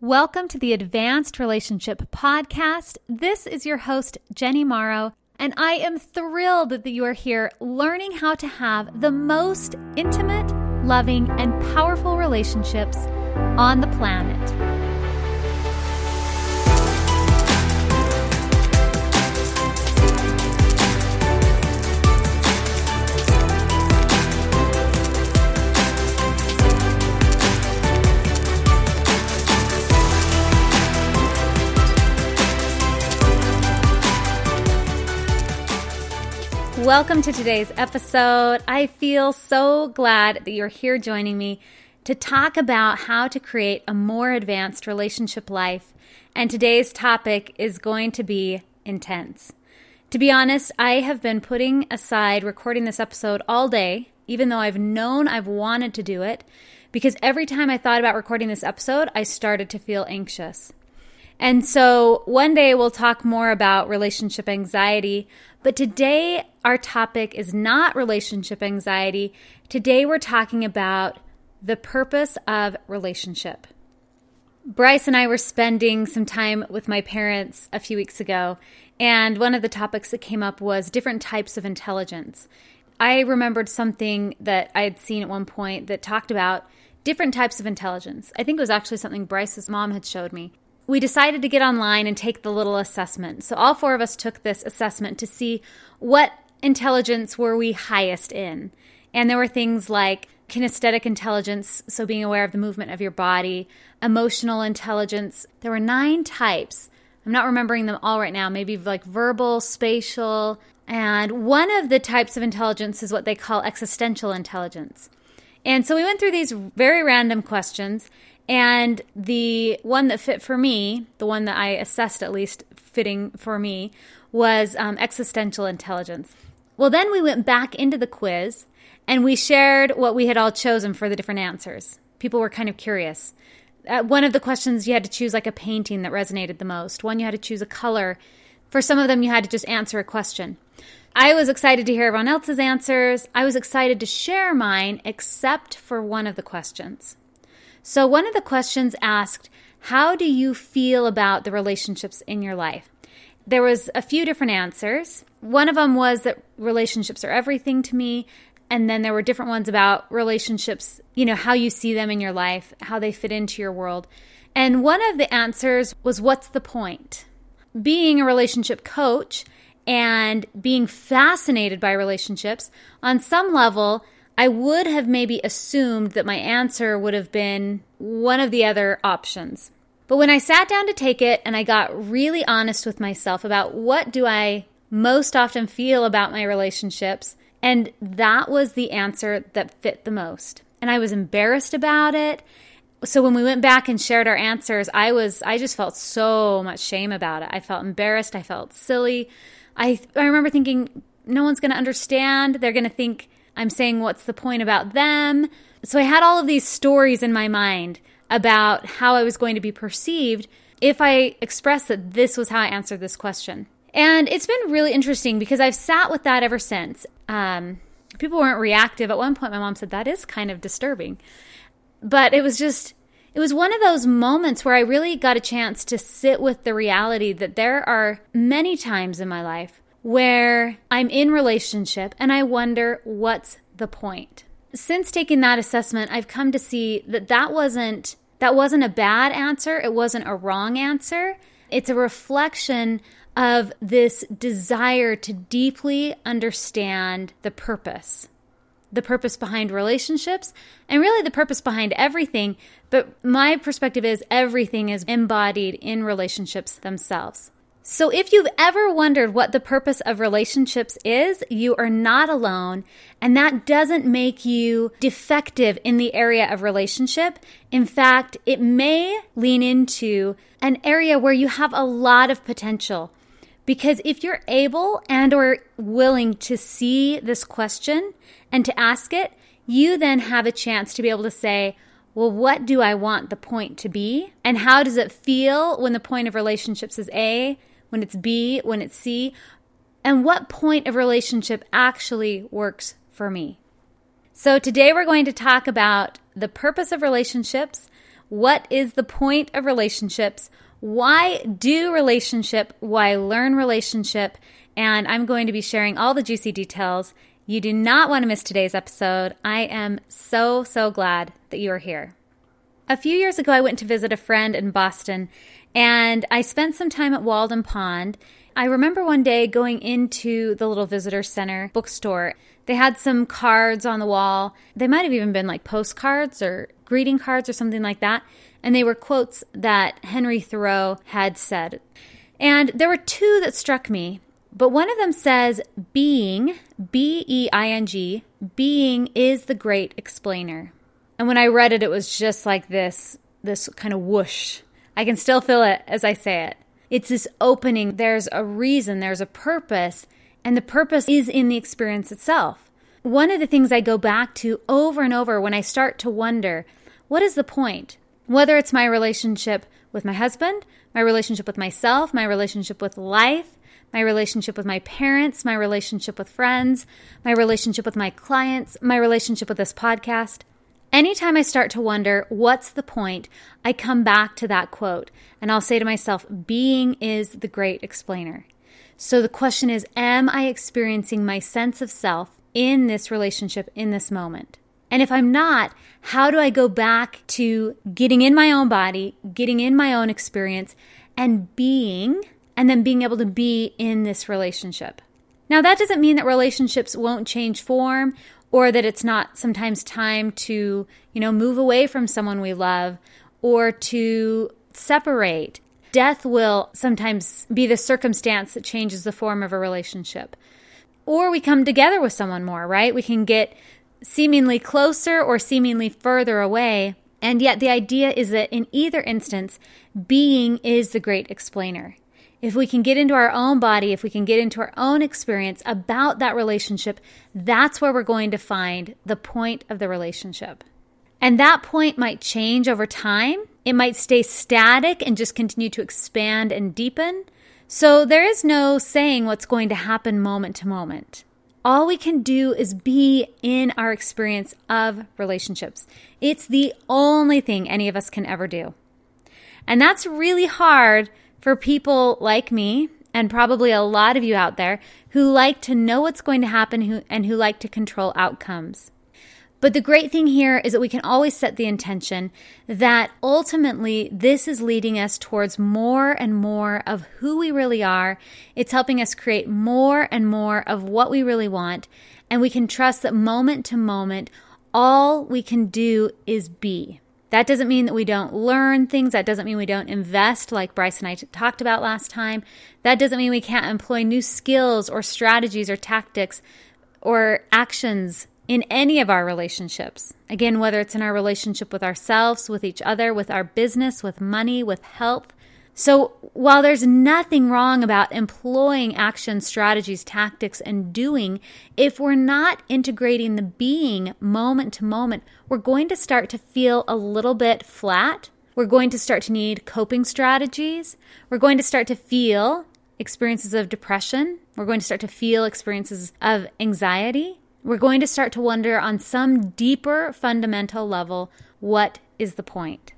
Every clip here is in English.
Welcome to the Advanced Relationship Podcast. This is your host, Jenny Morrow, and I am thrilled that you are here learning how to have the most intimate, loving, and powerful relationships on the planet. Welcome to today's episode. I feel so glad that you're here joining me to talk about how to create a more advanced relationship life. And today's topic is going to be intense. To be honest, I have been putting aside recording this episode all day, even though I've known I've wanted to do it, because every time I thought about recording this episode, I started to feel anxious. And so one day we'll talk more about relationship anxiety, but today our topic is not relationship anxiety. Today we're talking about the purpose of relationship. Bryce and I were spending some time with my parents a few weeks ago, and one of the topics that came up was different types of intelligence. I remembered something that I had seen at one point that talked about different types of intelligence. I think it was actually something Bryce's mom had showed me we decided to get online and take the little assessment. So all four of us took this assessment to see what intelligence were we highest in. And there were things like kinesthetic intelligence, so being aware of the movement of your body, emotional intelligence. There were nine types. I'm not remembering them all right now, maybe like verbal, spatial, and one of the types of intelligence is what they call existential intelligence. And so we went through these very random questions and the one that fit for me, the one that I assessed at least fitting for me, was um, existential intelligence. Well, then we went back into the quiz and we shared what we had all chosen for the different answers. People were kind of curious. Uh, one of the questions you had to choose like a painting that resonated the most. One you had to choose a color. For some of them, you had to just answer a question. I was excited to hear everyone else's answers. I was excited to share mine, except for one of the questions. So, one of the questions asked, How do you feel about the relationships in your life? There was a few different answers. One of them was that relationships are everything to me. And then there were different ones about relationships, you know, how you see them in your life, how they fit into your world. And one of the answers was, What's the point? Being a relationship coach and being fascinated by relationships, on some level, I would have maybe assumed that my answer would have been one of the other options. But when I sat down to take it and I got really honest with myself about what do I most often feel about my relationships, and that was the answer that fit the most. And I was embarrassed about it. So when we went back and shared our answers, I was I just felt so much shame about it. I felt embarrassed, I felt silly. I I remember thinking no one's going to understand. They're going to think I'm saying, what's the point about them? So I had all of these stories in my mind about how I was going to be perceived if I expressed that this was how I answered this question. And it's been really interesting because I've sat with that ever since. Um, people weren't reactive. At one point, my mom said, That is kind of disturbing. But it was just, it was one of those moments where I really got a chance to sit with the reality that there are many times in my life where I'm in relationship and I wonder what's the point. Since taking that assessment, I've come to see that that wasn't that wasn't a bad answer, it wasn't a wrong answer. It's a reflection of this desire to deeply understand the purpose. The purpose behind relationships and really the purpose behind everything. But my perspective is everything is embodied in relationships themselves. So, if you've ever wondered what the purpose of relationships is, you are not alone. And that doesn't make you defective in the area of relationship. In fact, it may lean into an area where you have a lot of potential. Because if you're able and or willing to see this question and to ask it, you then have a chance to be able to say, well, what do I want the point to be? And how does it feel when the point of relationships is A? When it's B, when it's C, and what point of relationship actually works for me. So, today we're going to talk about the purpose of relationships, What is the point of relationships? Why do relationship? Why learn relationship? And I'm going to be sharing all the juicy details. You do not want to miss today's episode. I am so, so glad that you are here. A few years ago, I went to visit a friend in Boston and I spent some time at Walden Pond. I remember one day going into the little visitor center bookstore. They had some cards on the wall. They might have even been like postcards or greeting cards or something like that. And they were quotes that Henry Thoreau had said. And there were two that struck me. But one of them says, being, B E I N G, being is the great explainer. And when I read it, it was just like this, this kind of whoosh. I can still feel it as I say it. It's this opening. There's a reason, there's a purpose, and the purpose is in the experience itself. One of the things I go back to over and over when I start to wonder what is the point? Whether it's my relationship with my husband, my relationship with myself, my relationship with life, my relationship with my parents, my relationship with friends, my relationship with my clients, my relationship with this podcast. Anytime I start to wonder, what's the point, I come back to that quote and I'll say to myself, being is the great explainer. So the question is, am I experiencing my sense of self in this relationship in this moment? And if I'm not, how do I go back to getting in my own body, getting in my own experience, and being, and then being able to be in this relationship? Now, that doesn't mean that relationships won't change form or that it's not sometimes time to, you know, move away from someone we love or to separate. Death will sometimes be the circumstance that changes the form of a relationship. Or we come together with someone more, right? We can get seemingly closer or seemingly further away. And yet, the idea is that in either instance, being is the great explainer if we can get into our own body, if we can get into our own experience about that relationship, that's where we're going to find the point of the relationship. And that point might change over time. It might stay static and just continue to expand and deepen. So there is no saying what's going to happen moment to moment. All we can do is be in our experience of relationships. It's the only thing any of us can ever do. And that's really hard for people like me and probably a lot of you out there who like to know what's going to happen who, and who like to control outcomes. But the great thing here is that we can always set the intention that ultimately this is leading us towards more and more of who we really are. It's helping us create more and more of what we really want. And we can trust that moment to moment, all we can do is be. That doesn't mean that we don't learn things. That doesn't mean we don't invest, like Bryce and I t- talked about last time. That doesn't mean we can't employ new skills or strategies or tactics or actions in any of our relationships. Again, whether it's in our relationship with ourselves, with each other, with our business, with money, with health, so, while there's nothing wrong about employing action strategies, tactics, and doing, if we're not integrating the being moment to moment, we're going to start to feel a little bit flat. We're going to start to need coping strategies. We're going to start to feel experiences of depression. We're going to start to feel experiences of anxiety. We're going to start to wonder on some deeper fundamental level what is the point?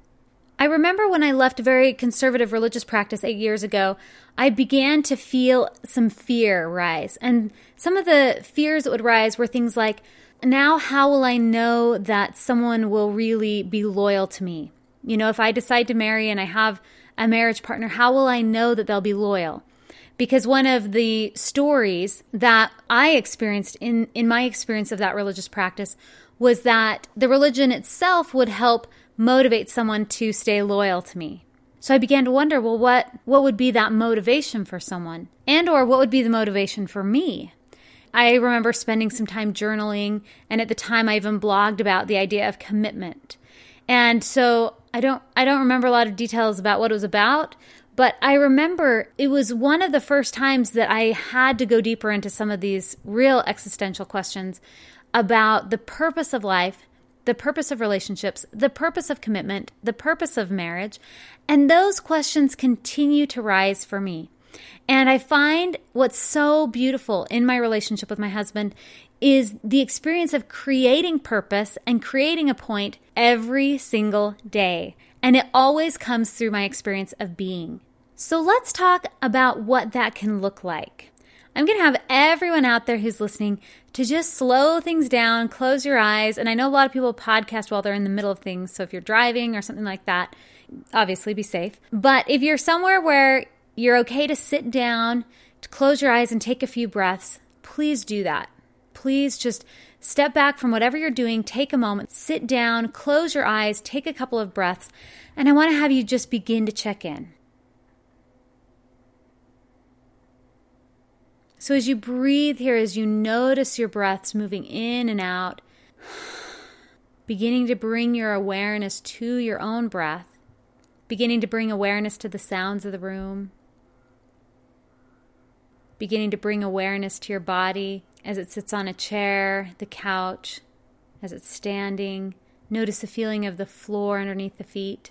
I remember when I left very conservative religious practice eight years ago, I began to feel some fear rise. And some of the fears that would rise were things like, now how will I know that someone will really be loyal to me? You know, if I decide to marry and I have a marriage partner, how will I know that they'll be loyal? Because one of the stories that I experienced in, in my experience of that religious practice was that the religion itself would help motivate someone to stay loyal to me. So I began to wonder, well, what, what would be that motivation for someone? And or what would be the motivation for me? I remember spending some time journaling, and at the time I even blogged about the idea of commitment. And so I don't I don't remember a lot of details about what it was about, but I remember it was one of the first times that I had to go deeper into some of these real existential questions about the purpose of life the purpose of relationships, the purpose of commitment, the purpose of marriage. And those questions continue to rise for me. And I find what's so beautiful in my relationship with my husband is the experience of creating purpose and creating a point every single day. And it always comes through my experience of being. So let's talk about what that can look like. I'm going to have everyone out there who's listening to just slow things down, close your eyes. And I know a lot of people podcast while they're in the middle of things. So if you're driving or something like that, obviously be safe. But if you're somewhere where you're okay to sit down, to close your eyes and take a few breaths, please do that. Please just step back from whatever you're doing, take a moment, sit down, close your eyes, take a couple of breaths, and I want to have you just begin to check in. So, as you breathe here, as you notice your breaths moving in and out, beginning to bring your awareness to your own breath, beginning to bring awareness to the sounds of the room, beginning to bring awareness to your body as it sits on a chair, the couch, as it's standing. Notice the feeling of the floor underneath the feet.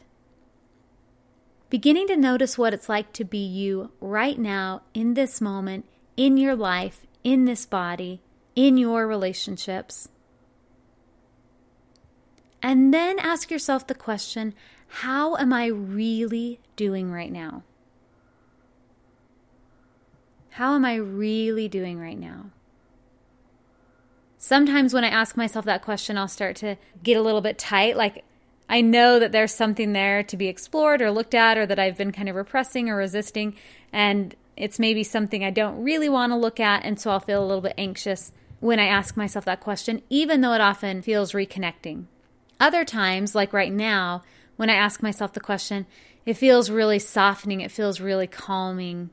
Beginning to notice what it's like to be you right now in this moment in your life, in this body, in your relationships. And then ask yourself the question how am I really doing right now? How am I really doing right now? Sometimes when I ask myself that question, I'll start to get a little bit tight. Like, I know that there's something there to be explored or looked at, or that I've been kind of repressing or resisting. And it's maybe something I don't really want to look at, and so I'll feel a little bit anxious when I ask myself that question, even though it often feels reconnecting. Other times, like right now, when I ask myself the question, it feels really softening, it feels really calming.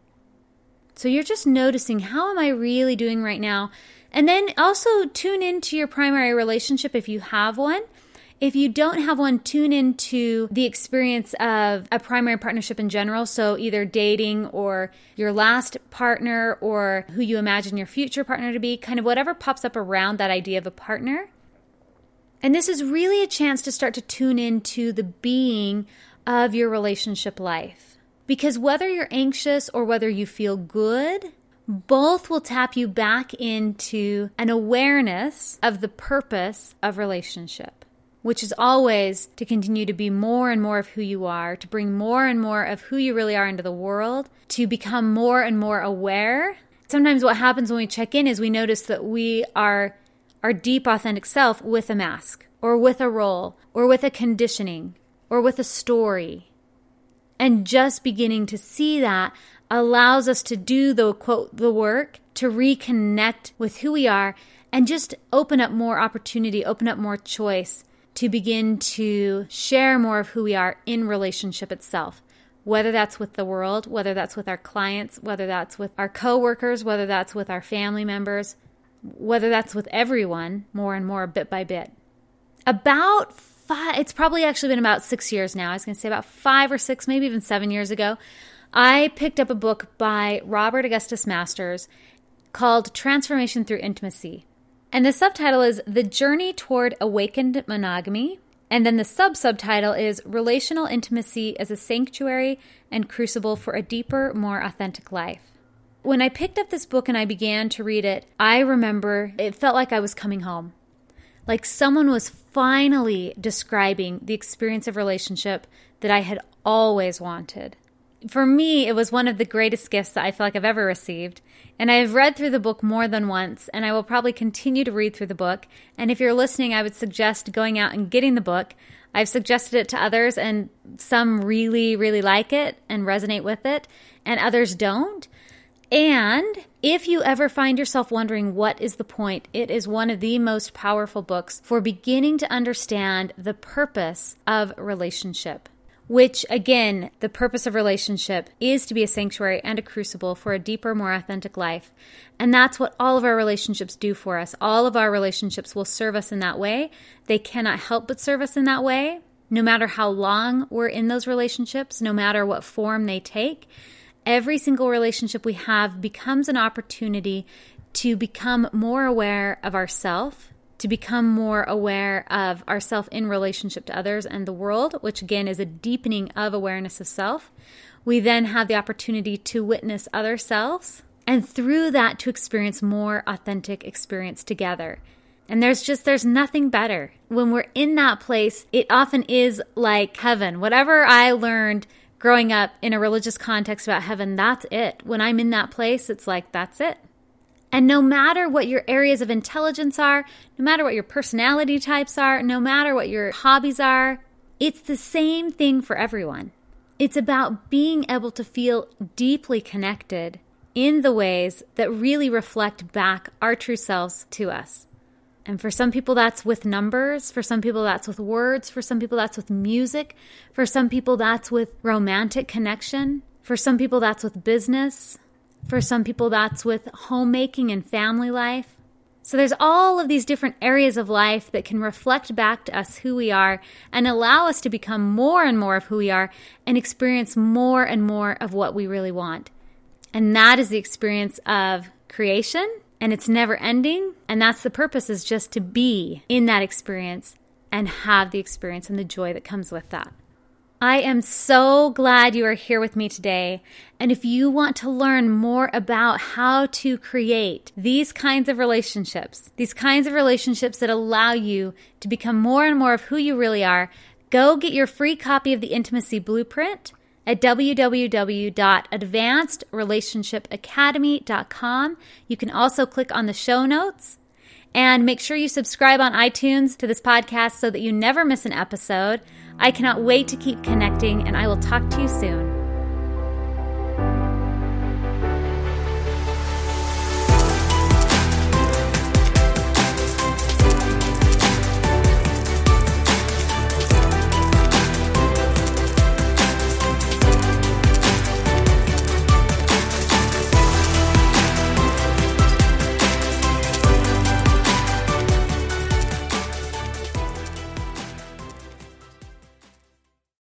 So you're just noticing how am I really doing right now? And then also tune into your primary relationship if you have one if you don't have one, tune into the experience of a primary partnership in general. So, either dating or your last partner or who you imagine your future partner to be, kind of whatever pops up around that idea of a partner. And this is really a chance to start to tune into the being of your relationship life. Because whether you're anxious or whether you feel good, both will tap you back into an awareness of the purpose of relationship which is always to continue to be more and more of who you are, to bring more and more of who you really are into the world, to become more and more aware. Sometimes what happens when we check in is we notice that we are our deep authentic self with a mask or with a role or with a conditioning or with a story. And just beginning to see that allows us to do the quote the work to reconnect with who we are and just open up more opportunity, open up more choice to begin to share more of who we are in relationship itself whether that's with the world whether that's with our clients whether that's with our coworkers whether that's with our family members whether that's with everyone more and more bit by bit. About five it's probably actually been about 6 years now. I was going to say about 5 or 6 maybe even 7 years ago. I picked up a book by robert augustus masters called transformation through intimacy and the subtitle is The Journey Toward Awakened Monogamy. And then the sub subtitle is Relational Intimacy as a Sanctuary and Crucible for a Deeper, More Authentic Life. When I picked up this book and I began to read it, I remember it felt like I was coming home. Like someone was finally describing the experience of relationship that I had always wanted for me, it was one of the greatest gifts that I feel like I've ever received. And I've read through the book more than once, and I will probably continue to read through the book. And if you're listening, I would suggest going out and getting the book. I've suggested it to others, and some really, really like it and resonate with it, and others don't. And if you ever find yourself wondering what is the point, it is one of the most powerful books for beginning to understand the purpose of relationship which again, the purpose of relationship is to be a sanctuary and a crucible for a deeper, more authentic life. And that's what all of our relationships do for us. All of our relationships will serve us in that way. They cannot help but serve us in that way, no matter how long we're in those relationships, no matter what form they take. Every single relationship we have becomes an opportunity to become more aware of ourself to become more aware of ourself in relationship to others and the world, which again is a deepening of awareness of self. We then have the opportunity to witness other selves and through that to experience more authentic experience together. And there's just, there's nothing better. When we're in that place, it often is like heaven. Whatever I learned growing up in a religious context about heaven, that's it. When I'm in that place, it's like, that's it. And no matter what your areas of intelligence are, no matter what your personality types are, no matter what your hobbies are, it's the same thing for everyone. It's about being able to feel deeply connected in the ways that really reflect back our true selves to us. And for some people, that's with numbers. For some people, that's with words. For some people, that's with music. For some people, that's with romantic connection. For some people, that's with business. For some people, that's with homemaking and family life. So there's all of these different areas of life that can reflect back to us who we are and allow us to become more and more of who we are and experience more and more of what we really want. And that is the experience of creation and it's never ending. And that's the purpose is just to be in that experience and have the experience and the joy that comes with that. I am so glad you are here with me today. And if you want to learn more about how to create these kinds of relationships, these kinds of relationships that allow you to become more and more of who you really are, go get your free copy of the Intimacy Blueprint at www.advancedrelationshipacademy.com. You can also click on the show notes and make sure you subscribe on iTunes to this podcast so that you never miss an episode. I cannot wait to keep connecting, and I will talk to you soon.